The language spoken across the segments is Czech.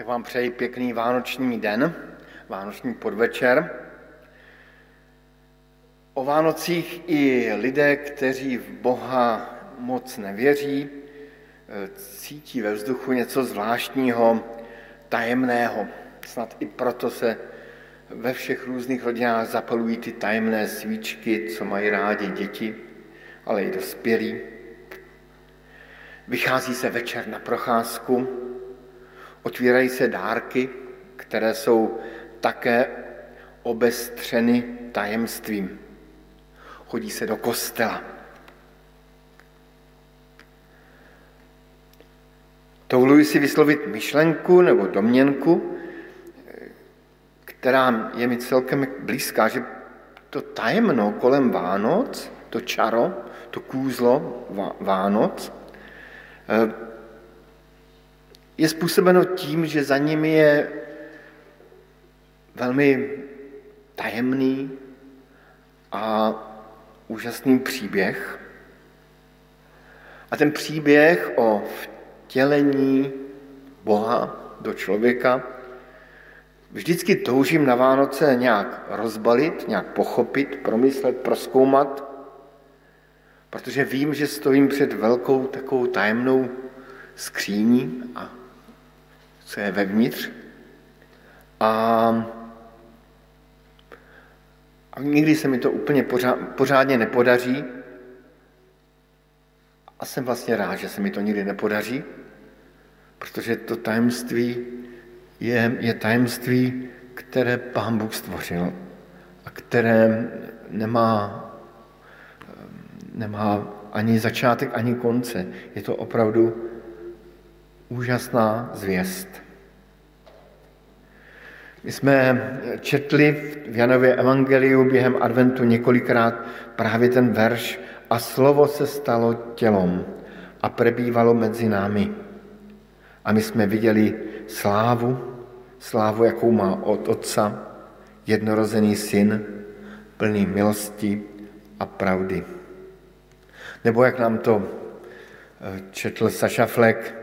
Tak vám přeji pěkný vánoční den, vánoční podvečer. O Vánocích i lidé, kteří v Boha moc nevěří, cítí ve vzduchu něco zvláštního, tajemného. Snad i proto se ve všech různých rodinách zapalují ty tajemné svíčky, co mají rádi děti, ale i dospělí. Vychází se večer na procházku, otvírají se dárky, které jsou také obestřeny tajemstvím. Chodí se do kostela. Touluji si vyslovit myšlenku nebo domněnku, která je mi celkem blízká, že to tajemno kolem Vánoc, to čaro, to kůzlo Vánoc, je způsobeno tím, že za nimi je velmi tajemný a úžasný příběh. A ten příběh o vtělení Boha do člověka vždycky toužím na Vánoce nějak rozbalit, nějak pochopit, promyslet, proskoumat, protože vím, že stojím před velkou takovou tajemnou skříní a co je vevnitř. A, a nikdy se mi to úplně pořád, pořádně nepodaří. A jsem vlastně rád, že se mi to nikdy nepodaří, protože to tajemství je, je tajemství, které Pán Bůh stvořil a které nemá, nemá ani začátek, ani konce. Je to opravdu úžasná zvěst. My jsme četli v Janově evangeliu během adventu několikrát právě ten verš a slovo se stalo tělom a prebývalo mezi námi. A my jsme viděli slávu, slávu, jakou má od Otca, jednorozený syn, plný milosti a pravdy. Nebo jak nám to eh, četl Saša Flek,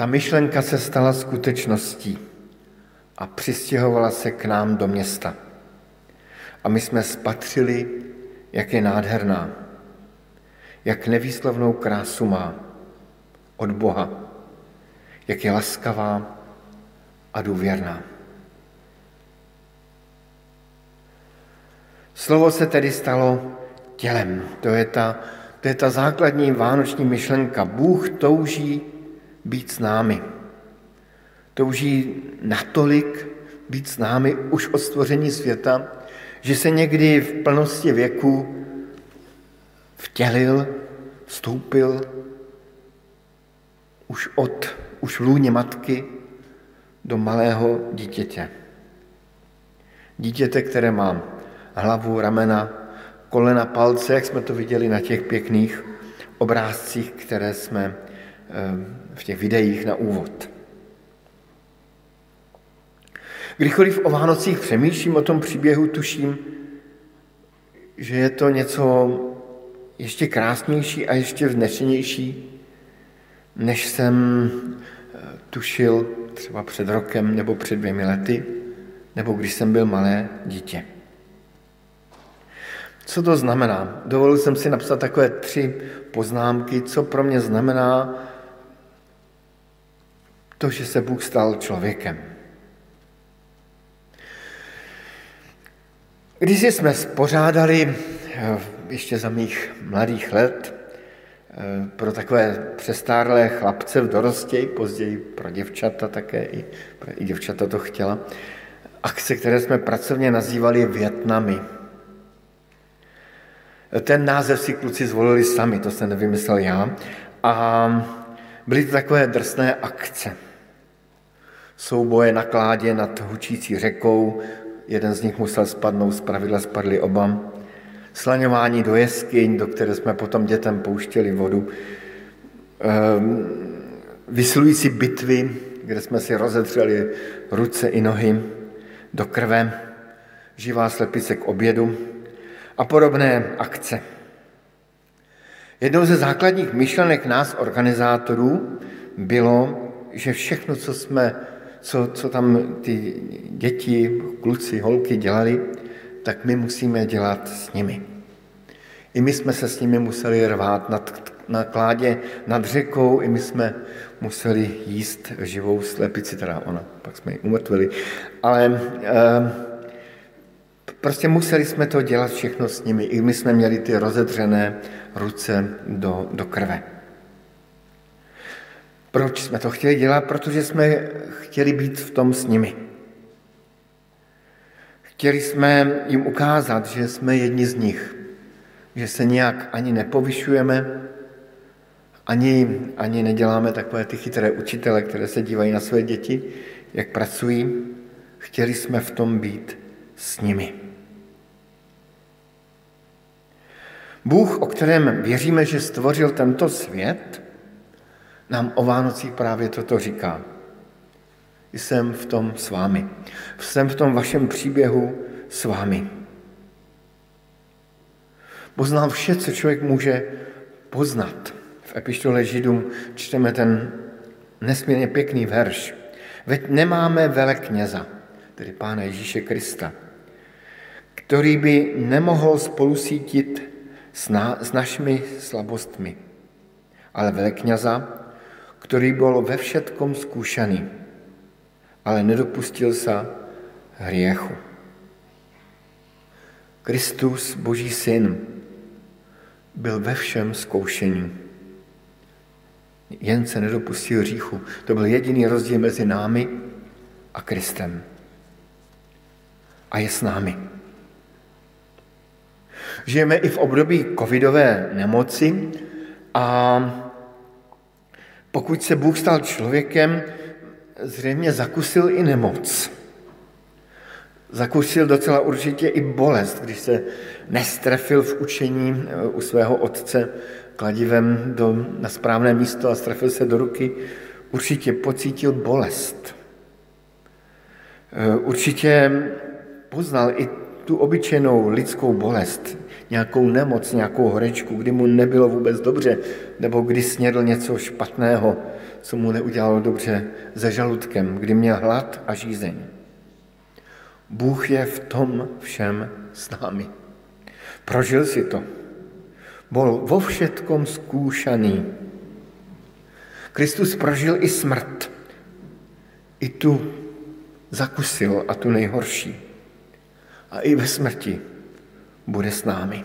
ta myšlenka se stala skutečností a přistěhovala se k nám do města. A my jsme spatřili, jak je nádherná, jak nevýslovnou krásu má od Boha, jak je laskavá a důvěrná. Slovo se tedy stalo tělem. To je ta, to je ta základní vánoční myšlenka. Bůh touží být s námi. Touží natolik být s námi už od stvoření světa, že se někdy v plnosti věku vtělil, vstoupil už od, už v lůně matky do malého dítěte. Dítěte, které má hlavu, ramena, kolena, palce, jak jsme to viděli na těch pěkných obrázcích, které jsme v těch videích na úvod. Kdykoliv o Vánocích přemýšlím o tom příběhu, tuším, že je to něco ještě krásnější a ještě vznešenější, než jsem eh, tušil třeba před rokem nebo před dvěmi lety, nebo když jsem byl malé dítě. Co to znamená? Dovolil jsem si napsat takové tři poznámky, co pro mě znamená to, že se Bůh stal člověkem. Když jsme spořádali eh, ještě za mých mladých let eh, pro takové přestárlé chlapce v dorostě, později pro děvčata také, i, i děvčata to chtěla, akce, které jsme pracovně nazývali Větnamy. Ten název si kluci zvolili sami, to jsem nevymyslel já. A byly to takové drsné akce souboje na kládě nad hučící řekou, jeden z nich musel spadnout, z pravidla spadli oba, slaňování do jeskyň, do které jsme potom dětem pouštěli vodu, ehm, vyslující bitvy, kde jsme si rozedřeli ruce i nohy do krve, živá slepice k obědu a podobné akce. Jednou ze základních myšlenek nás, organizátorů, bylo, že všechno, co jsme co, co tam ty děti, kluci, holky dělali, tak my musíme dělat s nimi. I my jsme se s nimi museli rvát nad, na kládě nad řekou, i my jsme museli jíst živou slepici, teda ona, pak jsme ji umrtvili. Ale e, prostě museli jsme to dělat všechno s nimi. I my jsme měli ty rozedřené ruce do, do krve. Proč jsme to chtěli dělat? Protože jsme chtěli být v tom s nimi. Chtěli jsme jim ukázat, že jsme jedni z nich, že se nějak ani nepovyšujeme, ani, ani neděláme takové ty chytré učitele, které se dívají na své děti, jak pracují. Chtěli jsme v tom být s nimi. Bůh, o kterém věříme, že stvořil tento svět, nám o Vánocích právě toto říká. Jsem v tom s vámi. Jsem v tom vašem příběhu s vámi. Poznám vše, co člověk může poznat. V epištole Židům čteme ten nesmírně pěkný verš. Veď nemáme velekněza, tedy Pána Ježíše Krista, který by nemohl spolu sítit s, na, s našimi slabostmi, ale velekněza, který byl ve všetkom zkušený, ale nedopustil se hriechu. Kristus, Boží syn, byl ve všem zkoušení. Jen se nedopustil hříchu. To byl jediný rozdíl mezi námi a Kristem. A je s námi. Žijeme i v období covidové nemoci a pokud se Bůh stal člověkem, zřejmě zakusil i nemoc. Zakusil docela určitě i bolest, když se nestrefil v učení eh, u svého otce kladivem do, na správné místo a strefil se do ruky, určitě pocítil bolest. Eh, určitě poznal i tu obyčejnou lidskou bolest, nějakou nemoc, nějakou horečku, kdy mu nebylo vůbec dobře, nebo kdy snědl něco špatného, co mu neudělalo dobře se žaludkem, kdy měl hlad a žízeň. Bůh je v tom všem s námi. Prožil si to. Byl vo všetkom zkúšaný. Kristus prožil i smrt. I tu zakusil a tu nejhorší. A i ve smrti bude s námi.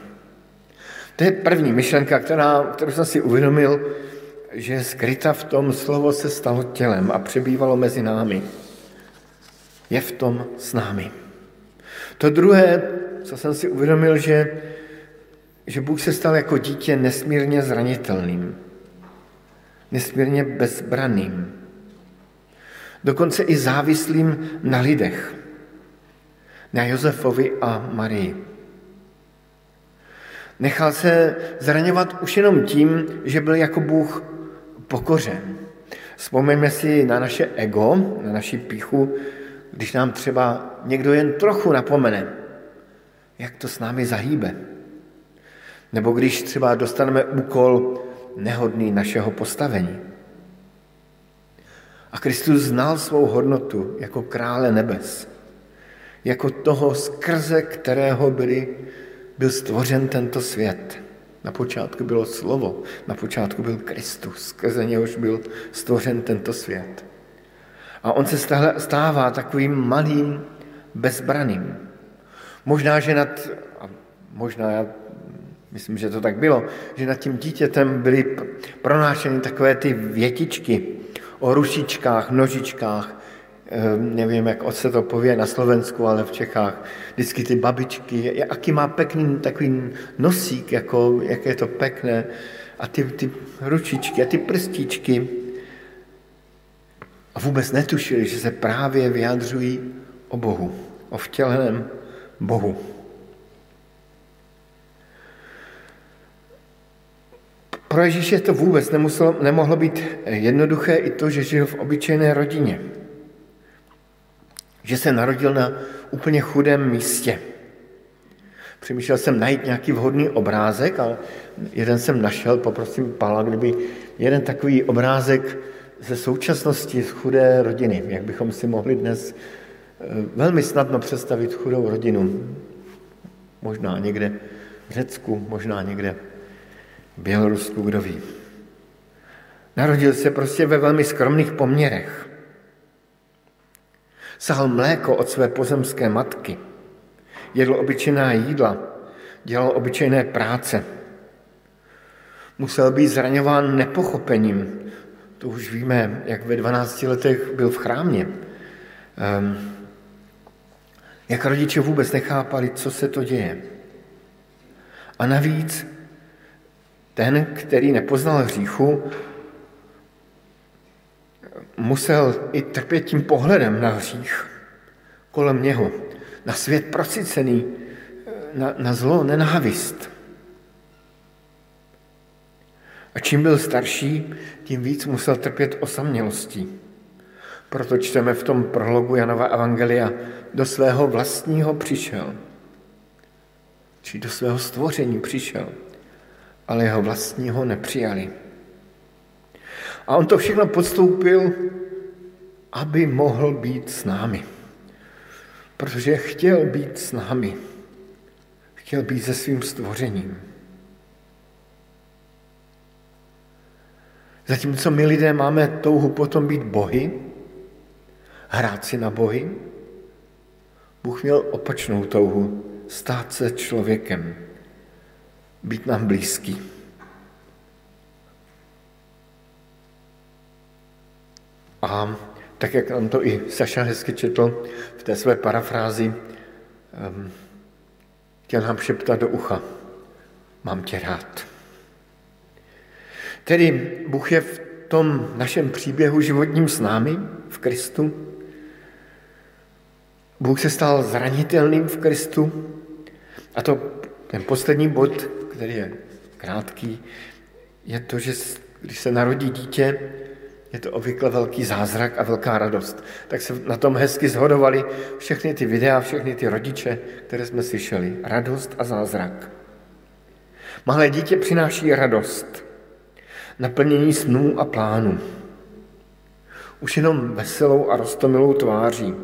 To je první myšlenka, která, kterou jsem si uvědomil, že je skryta v tom, slovo se stalo tělem a přebývalo mezi námi. Je v tom s námi. To druhé, co jsem si uvědomil, že, že Bůh se stal jako dítě nesmírně zranitelným, nesmírně bezbraným, dokonce i závislým na lidech, na Josefovi a Marii. Nechal se zraňovat už jenom tím, že byl jako Bůh pokořen. Vzpomeňme si na naše ego, na naši píchu, když nám třeba někdo jen trochu napomene, jak to s námi zahýbe. Nebo když třeba dostaneme úkol nehodný našeho postavení. A Kristus znal svou hodnotu jako krále nebes, jako toho, skrze kterého byli byl stvořen tento svět. Na počátku bylo slovo, na počátku byl Kristus, skrze něhož byl stvořen tento svět. A on se stává takovým malým, bezbraným. Možná, že nad, a možná já myslím, že to tak bylo, že nad tím dítětem byly pronášeny takové ty větičky o rušičkách, nožičkách, nevím, jak se to pově na Slovensku, ale v Čechách, vždycky ty babičky, jaký má pekný takový nosík, jako, jak je to pekné, a ty, ty ručičky a ty prstíčky. A vůbec netušili, že se právě vyjadřují o Bohu, o vtěleném Bohu. Pro Ježíše to vůbec nemuselo, nemohlo být jednoduché i to, že žil v obyčejné rodině že se narodil na úplně chudém místě. Přemýšlel jsem najít nějaký vhodný obrázek, ale jeden jsem našel, poprosím Pala, kdyby jeden takový obrázek ze současnosti z chudé rodiny, jak bychom si mohli dnes eh, velmi snadno představit chudou rodinu. Možná někde v Řecku, možná někde v Bělorusku, kdo ví. Narodil se prostě ve velmi skromných poměrech. Sahal mléko od své pozemské matky, jedl obyčejná jídla, dělal obyčejné práce. Musel být zraňován nepochopením. To už víme, jak ve 12 letech byl v chrámě. Um, jak rodiče vůbec nechápali, co se to děje. A navíc ten, který nepoznal hříchu, musel i trpět tím pohledem na hřích kolem něho, na svět prosycený, na, na zlo, nenávist. A čím byl starší, tím víc musel trpět osamělostí. Proto čteme v tom prologu Janova Evangelia, do svého vlastního přišel. Či do svého stvoření přišel, ale jeho vlastního nepřijali. A on to všechno podstoupil, aby mohl být s námi. Protože chtěl být s námi. Chtěl být se svým stvořením. Zatímco my lidé máme touhu potom být bohy, hrát si na bohy, Bůh měl opačnou touhu, stát se člověkem, být nám blízký. A tak, jak nám to i Saša hezky četl v té své parafrázi, um, chtěl nám šeptat do ucha, mám tě rád. Tedy Bůh je v tom našem příběhu životním s námi, v Kristu. Bůh se stal zranitelným v Kristu. A to ten poslední bod, který je krátký, je to, že když se narodí dítě, je to obvykle velký zázrak a velká radost. Tak se na tom hezky zhodovali všechny ty videa, všechny ty rodiče, které jsme slyšeli. Radost a zázrak. Malé dítě přináší radost, naplnění snů a plánů. Už jenom veselou a rostomilou tváří.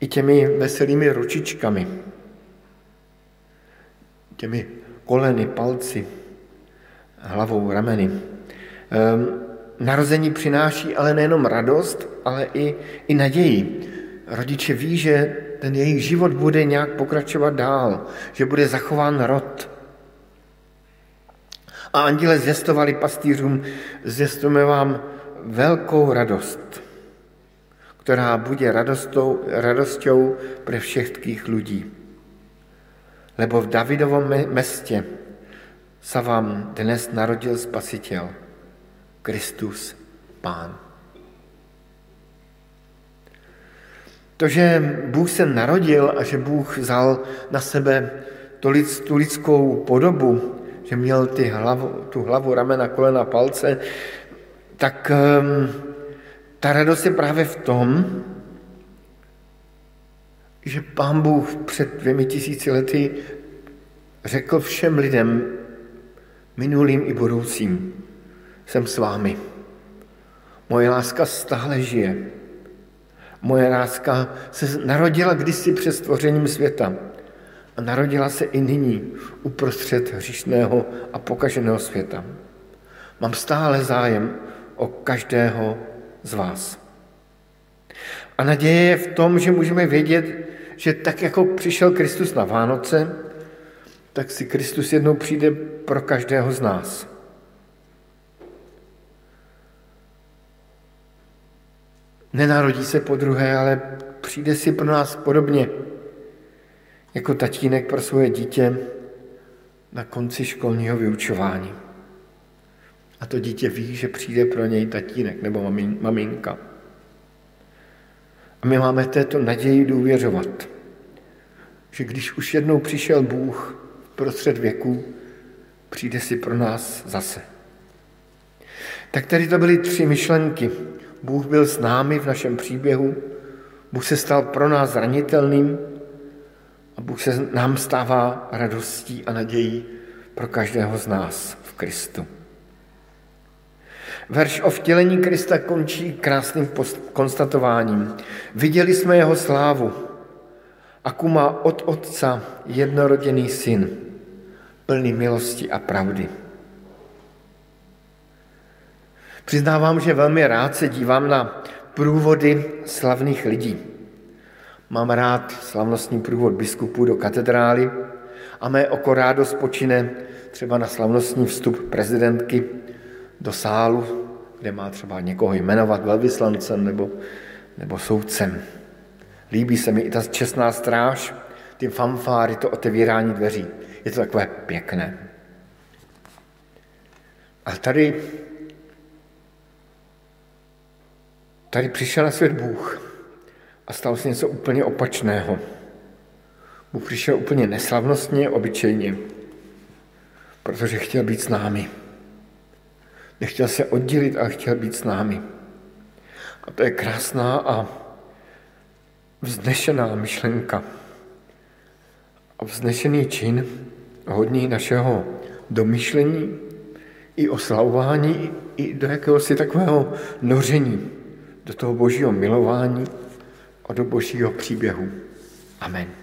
I těmi veselými ručičkami. Těmi koleny, palci, hlavou, rameny. Um, narození přináší ale nejenom radost, ale i, i naději. Rodiče ví, že ten jejich život bude nějak pokračovat dál, že bude zachován rod. A anděle zvěstovali pastýřům, zvěstujeme vám velkou radost, která bude radostou, radostou pro všech lidí. Lebo v Davidovom městě se vám dnes narodil Spasitel – Kristus Pán. To, že Bůh se narodil a že Bůh vzal na sebe tu lidskou podobu, že měl ty hlavu, tu hlavu, ramena, kolena, palce, tak um, ta radost je právě v tom, že pán Bůh před dvěmi tisíci lety řekl všem lidem, minulým i budoucím, jsem s vámi. Moje láska stále žije. Moje láska se narodila kdysi před stvořením světa a narodila se i nyní uprostřed hříšného a pokaženého světa. Mám stále zájem o každého z vás. A naděje je v tom, že můžeme vědět, že tak jako přišel Kristus na Vánoce, tak si Kristus jednou přijde pro každého z nás. Nenarodí se po druhé, ale přijde si pro nás podobně jako tatínek pro svoje dítě na konci školního vyučování. A to dítě ví, že přijde pro něj tatínek nebo maminka. A my máme této naději důvěřovat, že když už jednou přišel Bůh prostřed věku, přijde si pro nás zase. Tak tady to byly tři myšlenky, Bůh byl s námi v našem příběhu, Bůh se stal pro nás zranitelným a Bůh se nám stává radostí a nadějí pro každého z nás v Kristu. Verš o vtělení Krista končí krásným konstatováním. Viděli jsme jeho slávu, aku má od Otca jednoroděný syn, plný milosti a pravdy. Přiznávám, že velmi rád se dívám na průvody slavných lidí. Mám rád slavnostní průvod biskupů do katedrály a mé oko rádo spočine třeba na slavnostní vstup prezidentky do sálu, kde má třeba někoho jmenovat velvyslancem nebo, nebo soudcem. Líbí se mi i ta čestná stráž, ty fanfáry, to otevírání dveří. Je to takové pěkné. A tady, tady přišel na svět Bůh a stalo se něco úplně opačného. Bůh přišel úplně neslavnostně, obyčejně, protože chtěl být s námi. Nechtěl se oddělit, ale chtěl být s námi. A to je krásná a vznešená myšlenka. A vznešený čin, hodný našeho domyšlení i oslavování, i do jakéhosi takového noření, do toho božího milování a do božího příběhu. Amen.